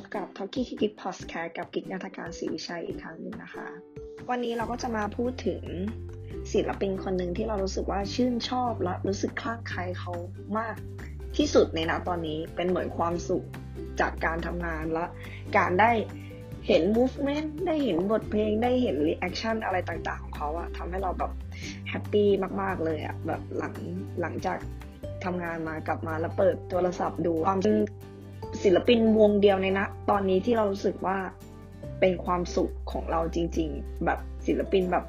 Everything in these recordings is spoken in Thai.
บกับ Talkie ที่กิ๊กพอสแคร์กับกิ๊กนาฏการศรีวิชัยอีกครั้งหนึ่งนะคะ วันนี้เราก็จะมาพูดถึงศิลปินคนหนึ่งที่เรารู้สึกว่าชื่นชอบและรู้สึกคลั่งไคล้เขามากที่สุดในณตอนนี้เป็นเหมือนความสุขจากการทำงานและการได้เห็น movement ได้เห็นบทเพลงได้เห็น reaction อะไรต่างๆ ของเขาอะทำให้เราแบบแฮปปี้มากๆเลยอะแบบหลังหลังจากทำงานมากลับมาแล้วเปิดโทรศัพท์ดูความ ศิลปินวงเดียวในนะ ตอนนี้ที่เรารู้สึกว่าเป็นความสุขของเราจริง ๆ แบบศิลปินแบบ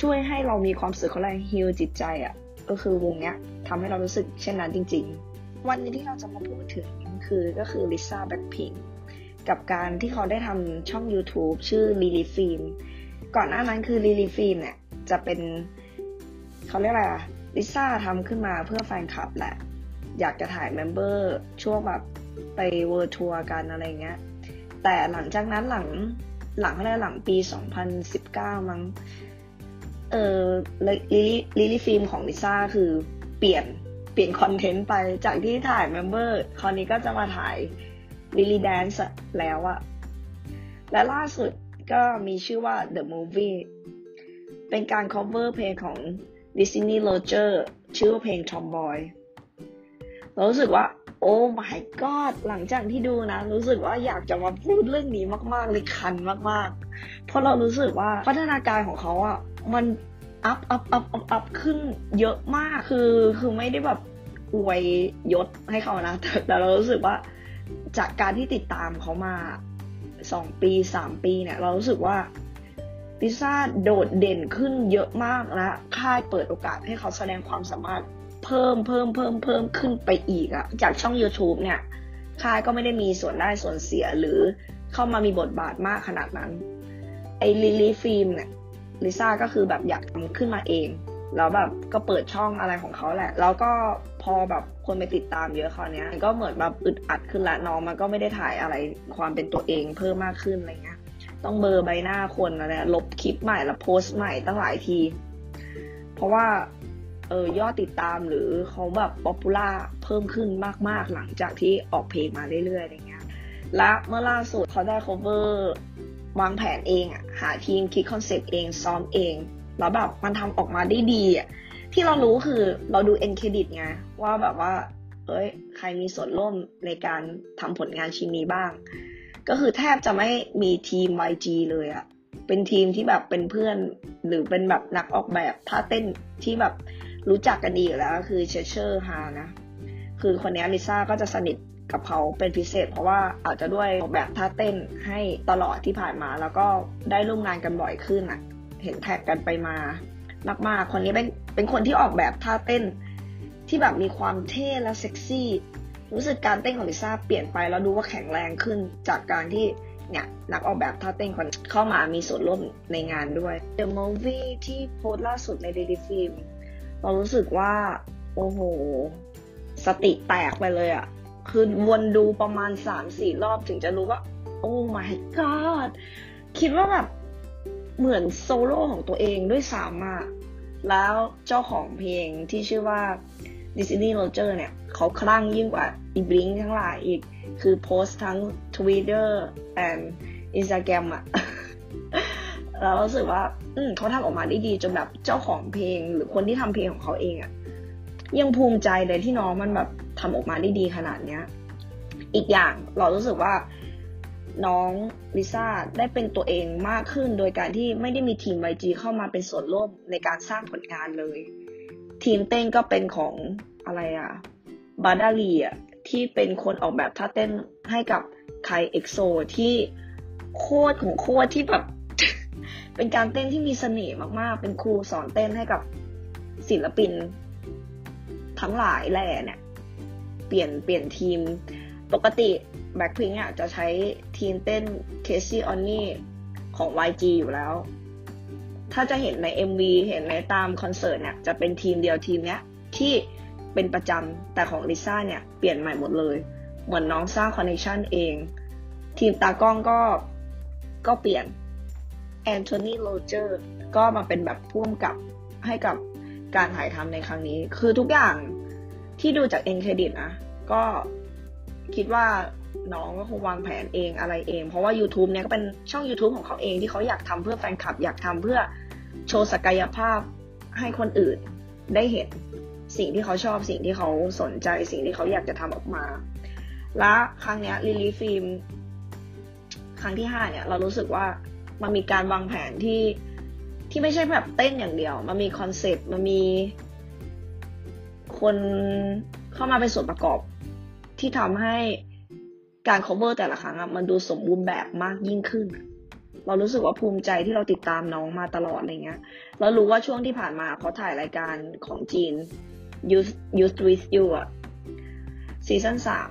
ช่วยให้เรามีความสุขเขาเลยฮิลจิตใจอะก็คือวงเนี้ยทำให้เรารู้สึกเช่นนั้นจริง ๆ วันนี้ที่เราจะมาพูดถึงคือก็คือลิซ่าแบ็คพิงกับการที่เขาได้ทำช่อง YouTube ชื่อ Lily Film ก่อนหน้านั้นคือ Lily Film เนี่ยจะเป็นเขาเรียกอะไรอะลิซ่าทำขึ้นมาเพื่อแฟนคลับแหละ อยากจะถ่าย member ช่วงแบบ ไป world tour กันอะไรเงี้ย แต่หลังจากนั้นหลังหลังอะไรหลังปี 2019 มั้ง เออลิลี่ Lili's Film ของลิซ่าคือเปลี่ยนเปลี่ยน content ไปจากที่ถ่าย member คราวนี้ก็จะมาถ่ายลิลี่ dance แล้วอะและล่าสุดก็มีชื่อว่า The Movie เป็นการ cover เพลงของ Destiny Rogers ชื่อเพลง Tomboy เรารู้สึกว่า oh my god หลังจากที่ดูนะ รู้สึกว่าอยากจะมาพูดเรื่องนี้มากๆเลยคันมากๆ เพราะเรารู้สึกว่าพัฒนาการของเขาอะมัน up up up up up ขึ้นเยอะมากคือคือไม่ได้แบบอวยยศให้เขานะแต่เรารู้สึกว่าจากการที่ติดตามเขามาสองปีสามปีเนี่ย เรารู้สึกว่าลิซ่าโดดเด่นขึ้นเยอะมากและค่ายเปิดโอกาสให้เขาแสดงความสามารถ เพิ่มเพิ่มเพิ่มเพิ่มขึ้นไปอีกอะจากช่อง YouTube เนี่ยค่ายก็ไม่ได้มีส่วนได้ส่วนเสียหรือเข้ามามีบทบาทมากขนาดนั้น ไอ้ Lili's Film เนี่ยลิซ่าก็คือแบบอยากทำขึ้นมาเองแล้วแบบก็เปิดช่องอะไรของเขาแหละ แล้วก็พอแบบคนไปติดตามเยอะคราวนี้ก็เหมือนแบบอึดอัดขึ้นละน้องมันก็ไม่ได้ถ่ายอะไรความเป็นตัวเองเพิ่มมากขึ้นอะไรเงี้ย ต้องเบลอใบหน้าคนอะไรลบคลิปใหม่แล้วโพสต์ใหม่ตั้งหลายที เพราะว่า เออยอดติดตามหรือเขาแบบ popular เพิ่มขึ้นมาก ๆ หลังจากที่ออกเพลงมาเรื่อยๆอะไรเงี้ยและเมื่อล่าสุดเขาได้ cover วางแผนเองอะหาทีมคิด concept เองซ้อมเองแล้วแบบมันทำออกมาได้ดีอะที่เรารู้คือเราดู end credit ไงว่าแบบว่า เอ้ย ใครมีส่วนร่วมในการทำผลงานชิ้นนี้บ้าง ก็คือแทบจะไม่มีทีม YG เลยอะเป็นทีมที่แบบเป็นเพื่อนหรือเป็นแบบนักออกแบบท่าเต้นที่แบบ รู้จักกันดีอยู่แล้วคือ Cheshir Ha นะ คือคนนี้ลิซ่าก็จะสนิทกับเขาเป็นพิเศษ เพราะว่าอาจจะด้วยออกแบบท่าเต้นให้ตลอดที่ผ่านมา แล้วก็ได้ร่วมงานกันบ่อยขึ้นอะเห็นแท็กกันไปมามากๆ คนนี้เป็นเป็นคนที่ออกแบบท่าเต้น ที่แบบมีความเท่และเซ็กซี่รู้สึกการเต้นของลิซ่าเปลี่ยนไปแล้วดูว่าแข็งแรงขึ้นจากการที่เนี่ยนักออกแบบท่าเต้นคนเข้ามามีส่วนร่วมในงานด้วย The Movie ที่โพสต์ล่าสุดใน Daily Film เรารู้สึกว่า โอ้โห สติแตกไปเลยอะคือวนดูประมาณสามสี่รอบถึงจะรู้ว่า โอ้ my god คิดว่าแบบเหมือนโซโล่ของตัวเองด้วยซ้ำอะแล้วเจ้าของเพลงที่ชื่อว่า Disney Roger เนี่ย เขาคลั่งยิ่งกว่าอีบลิงทั้งหลายอีก คือโพสต์ทั้ง Twitter and Instagram อะ เรารู้สึกว่า อืมเขาทำออกมาได้ดีจนแบบเจ้าของเพลง หรือคนที่ทำเพลงของเขาเองอะยังภูมิใจเลยที่น้องมันแบบทำออกมาได้ดีขนาดเนี้ย อีกอย่างเรารู้สึกว่าน้องลิซ่าได้เป็นตัวเองมากขึ้น โดยการที่ไม่ได้มีทีม YG เข้ามาเป็นส่วนร่วมในการสร้างผลงานเลย ทีมเต้นก็เป็นของอะไรอะบาดาลีอะที่เป็นคนออกแบบท่าเต้นให้กับไคเอ็กโซที่โคตรของโคตรที่แบบ เป็นการเต้นที่มีเสน่ห์มากๆ เป็นครูสอนเต้นให้กับศิลปิน ทั้งหลายแหล่เนี่ย เปลี่ยนเปลี่ยนทีม ปกติแบ็คพิงอะจะใช้ทีมเต้น Crazy ออนนี่ของ YG อยู่แล้ว ถ้าจะเห็นใน MV เห็นในตามคอนเสิร์ตเนี่ย จะเป็นทีมเดียวทีมเนี้ยที่เป็นประจำแต่ของลิซ่าเนี่ย เปลี่ยนใหม่หมดเลย เหมือนน้องสร้าง connection เอง ทีมตากล้องก็ก็เปลี่ยน แอนโทนีโรเจอร์ก็มาเป็นแบบพ่วงกับให้กับการถ่ายทำในครั้งนี้ คือทุกอย่างที่ดูจาก end credit นะ ก็คิดว่าน้องก็คงวางแผนเองอะไรเอง เพราะว่า YouTube เนี่ยก็เป็นช่อง YouTube ของเขาเองที่เขาอยากทำเพื่อแฟนคลับ อยากทำเพื่อโชว์ศักยภาพให้คนอื่นได้เห็นสิ่งที่เขาชอบสิ่งที่เขาสนใจสิ่งที่เขาอยากจะทำออกมา และครั้งเนี้ย Lili's Filmครั้งที่ห้าเนี่ย เรารู้สึกว่า มันมีการวางแผนที่ที่ไม่ใช่แบบเต้นอย่างเดียว มันมีคอนเซปต์มันมี คนเข้ามาเป็นส่วนประกอบ ที่ทำให้การ cover แต่ละครั้งอะมันดูสมบูรณ์แบบมากยิ่งขึ้น เรารู้สึกว่าภูมิใจที่เราติดตามน้องมาตลอดอะไรเงี้ยเรารู้ว่าช่วงที่ผ่านมาเขาถ่ายรายการของจีน Youth Youth with You อะซีซั่นสาม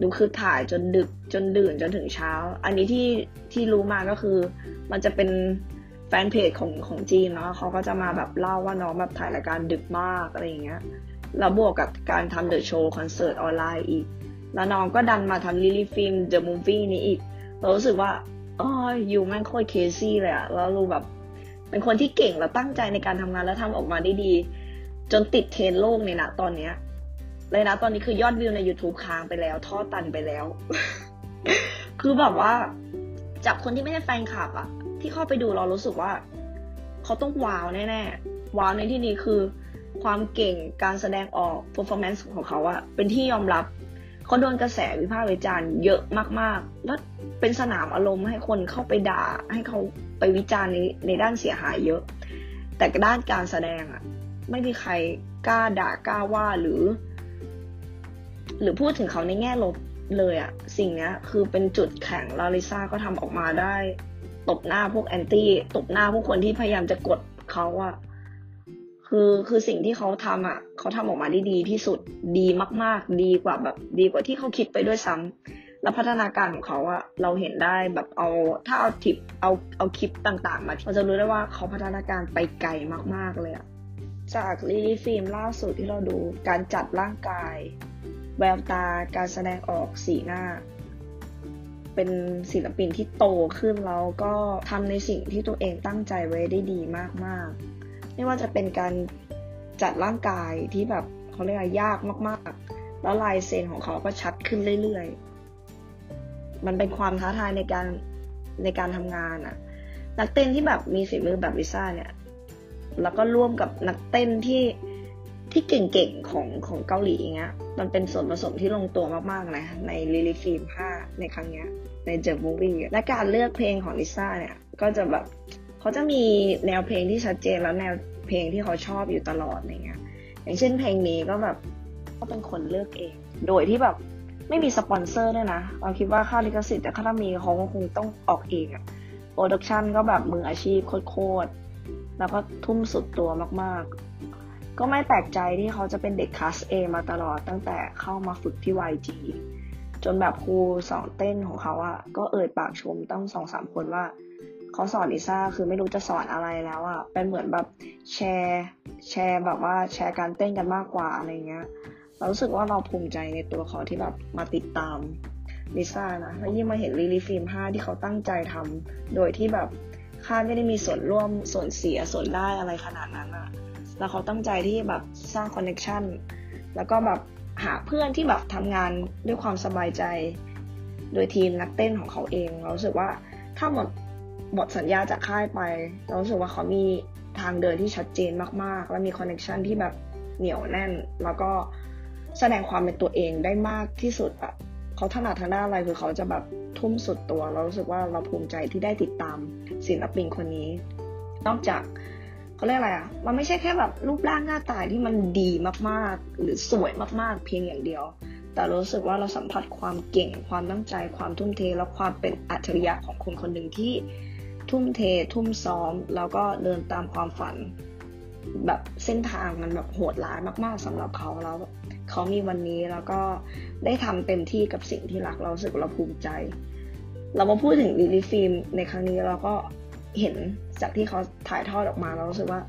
ดูคือถ่ายจนดึกจนดื่นจนถึงเช้า อันนี้ที่ที่รู้มาก็คือ มันจะเป็นแฟนเพจของของจีนเนาะเขาก็จะมาแบบเล่าว่าน้องแบบถ่ายรายการดึกมากอะไรอย่างเงี้ยแล้วบวกกับการทำ The Show คอนเสิร์ตออนไลน์อีก แล้วน้องก็ดันมาทำ Lili Film The Movie นี้อีก เรารู้สึกว่าอ๋อ you แม่งโคตร crazy เลยอะแล้วรู้แบบเป็นคนที่เก่งแล้วตั้งใจในการทำงานแล้วทำออกมาได้ดี จนติดเทรนโลกในนะตอนเนี้ย เลยนะตอนนี้คือยอดวิวใน YouTube ค้างไปแล้ว ท่อตันไปแล้ว คือแบบว่า จากคนที่ไม่ใช่แฟนคลับอะที่เข้าไปดูเรารู้สึกว่า เขาต้องว้าวแน่ๆ ว้าวในที่นี้คือ ความเก่งการแสดงออก performance ของเขาอะเป็นที่ยอมรับเขาโดนกระแสวิพากษ์วิจารณ์เยอะมากๆ แล้วเป็นสนามอารมณ์ให้คนเข้าไปด่า ให้เขาไปวิจารณ์ในในด้านเสียหายเยอะ แต่ด้านการแสดงอะไม่มีใครกล้าด่ากล้าว่าหรือ หรือพูดถึงเขาในแง่ลบเลยอะสิ่งนี้คือเป็นจุดแข็งลาลิซ่าก็ทำออกมาได้ ตบหน้าพวกแอนตี้ตบหน้าพวกคนที่พยายามจะกดเขาอะคือคือสิ่งที่เขาทำอะเขาทำออกมาได้ดีที่สุดดีมาก ๆ ดีกว่าแบบดีกว่าที่เขาคิดไปด้วยซ้ำแล้วพัฒนาการของเขาอะเราเห็นได้แบบเอาถ้าเอาทิปเอาเอาคลิปต่าง ๆ มาเราจะรู้ได้ว่าเขาพัฒนาการไปไกลมาก ๆเลยอะจากลิลี่ฟิล์มล่าสุดที่เราดูการจัดร่างกาย แววตาการแสดงออกสีหน้า เป็นศิลปินที่โตขึ้นแล้วก็ทำในสิ่งที่ตัวเองตั้งใจไว้ได้ดีมากๆ ไม่ว่าจะเป็นการจัดร่างกายที่แบบเขาเรียกว่ายากมากๆ แล้วลายเซ็นของเขาก็ชัดขึ้นเรื่อยๆ มันเป็นความท้าทายในการในการทำงานอะนักเต้นที่แบบมีฝีมือแบบลิซ่าเนี่ย แล้วก็ร่วมกับนักเต้นที่ ที่เก่งๆของของเกาหลีอย่างเงี้ย มันเป็นส่วนผสมที่ลงตัวมากๆนะ ใน Lili Film 5ในครั้งเนี้ย ในเจอมูวี่และการเลือกเพลงของลิซ่าเนี่ย ก็จะแบบเขาจะมีแนวเพลงที่ชัดเจนแล้วแนวเพลงที่เขาชอบอยู่ตลอดอะไรเงี้ย อย่างเช่นเพลงนี้ก็แบบก็เป็นคนเลือกเอง โดยที่แบบไม่มีสปอนเซอร์ด้วยนะเราคิดว่าค่าลิขสิทธิ์แต่ถ้ามีเขาก็คงต้องออกเองอะ production ก็แบบมืออาชีพโคตรแล้วก็ทุ่มสุดตัวมากๆ ก็ไม่แปลกใจที่เขาจะเป็นเด็ก class A มาตลอดตั้งแต่เข้ามาฝึกที่ YG จนแบบครูสอนเต้นของเขาอะก็เอ่ยปากชมต้องสองสามคนว่าเขาสอนลิซ่าคือไม่รู้จะสอนอะไรแล้วอะเป็นเหมือนแบบแชร์แชร์แบบว่าแชร์การเต้นกันมากกว่าอะไรเงี้ย เรารู้สึกว่าเราภูมิใจในตัวเขาที่แบบมาติดตามลิซ่านะแล้วยิ่งมาเห็น Lili Film ห้าที่เขาตั้งใจทำโดยที่แบบค่ายไม่ได้มีส่วนร่วมส่วนเสียส่วนได้อะไรขนาดนั้นอะ แล้วเขาตั้งใจที่แบบสร้าง connection แล้วก็แบบหาเพื่อนที่แบบทำงานด้วยความสบายใจ โดยทีมนักเต้นของเขาเอง เราสึกว่าถ้าหมดหมดสัญญาจากค่ายไป เราสึกว่าเขามีทางเดินที่ชัดเจนมากๆ และมีคอนเนคชันที่แบบเหนียวแน่น แล้วก็แสดงความเป็นตัวเองได้มากที่สุดอะเขาถนัดทางด้านอะไรคือเขาจะแบบทุ่มสุดตัว เรารู้สึกว่าเราภูมิใจที่ได้ติดตามศิลปินคนนี้ นอกจาก เขาเรียกอะไรอะมันไม่ใช่แค่แบบรูปร่างหน้าตาที่มันดีมากๆ หรือสวยมากๆ เพียงอย่างเดียว แต่รู้สึกว่าเราสัมผัสความเก่ง ความตั้งใจ ความทุ่มเท และความเป็นอัจฉริยะของคนคนหนึ่งที่ทุ่มเท ทุ่มซ้อม แล้วก็เดินตามความฝัน แบบเส้นทางมันแบบโหดร้ายมากๆสำหรับเขาแล้วเขามีวันนี้แล้วก็ได้ทำเต็มที่กับสิ่งที่รักเราสึกเราภูมิใจ เรามาพูดถึงลิลี่ฟิล์มในครั้งนี้เราก็เห็น จากที่เขาถ่ายทอดออกมาเรารู้สึกว่า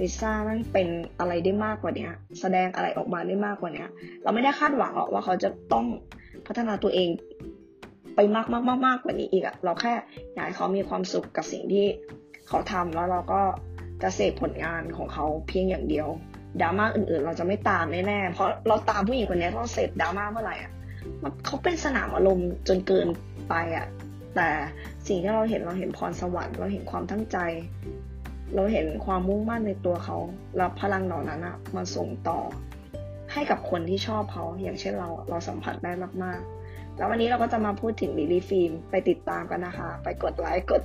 ลิซ่ามันเป็นอะไรได้มากกว่านี้แสดงอะไรออกมาได้มากกว่านี้เราไม่ได้คาดหวังหรอกว่าเขาจะต้องพัฒนาตัวเองไปมากมากมากมากกว่านี้อีกอะเราแค่อยากให้เขามีความสุขกับสิ่งที่เขาทำแล้วเราก็จะเสพผลงานของเขาเพียงอย่างเดียวดราม่าอื่นๆ เราจะไม่ตามแน่ๆเพราะเราตามผู้หญิงคนนี้เราเสพดราม่าเมื่อไหร่อะเขาเป็นสนามอารมณ์จนเกินไปอะ แต่สิ่งที่เราเห็นเราเห็นพรสวรรค์เราเห็นความตั้งใจ เราเห็นความมุ่งมั่นในตัวเขาแล้วพลังเหล่านั้นอะมาส่งต่อ ให้กับคนที่ชอบเขาอย่างเช่นเราเราสัมผัสได้มากๆ แล้ววันนี้เราก็จะมาพูดถึง Lili Film ไปติดตามกันนะคะ ไปกดไลค์กด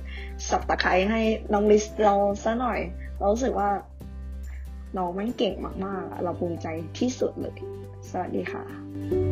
สับตะไคร้ให้น้องลิซเราซะหน่อย เรารู้สึกว่าน้องมันเก่งมากๆ เราภูมิใจที่สุดเลย สวัสดีค่ะ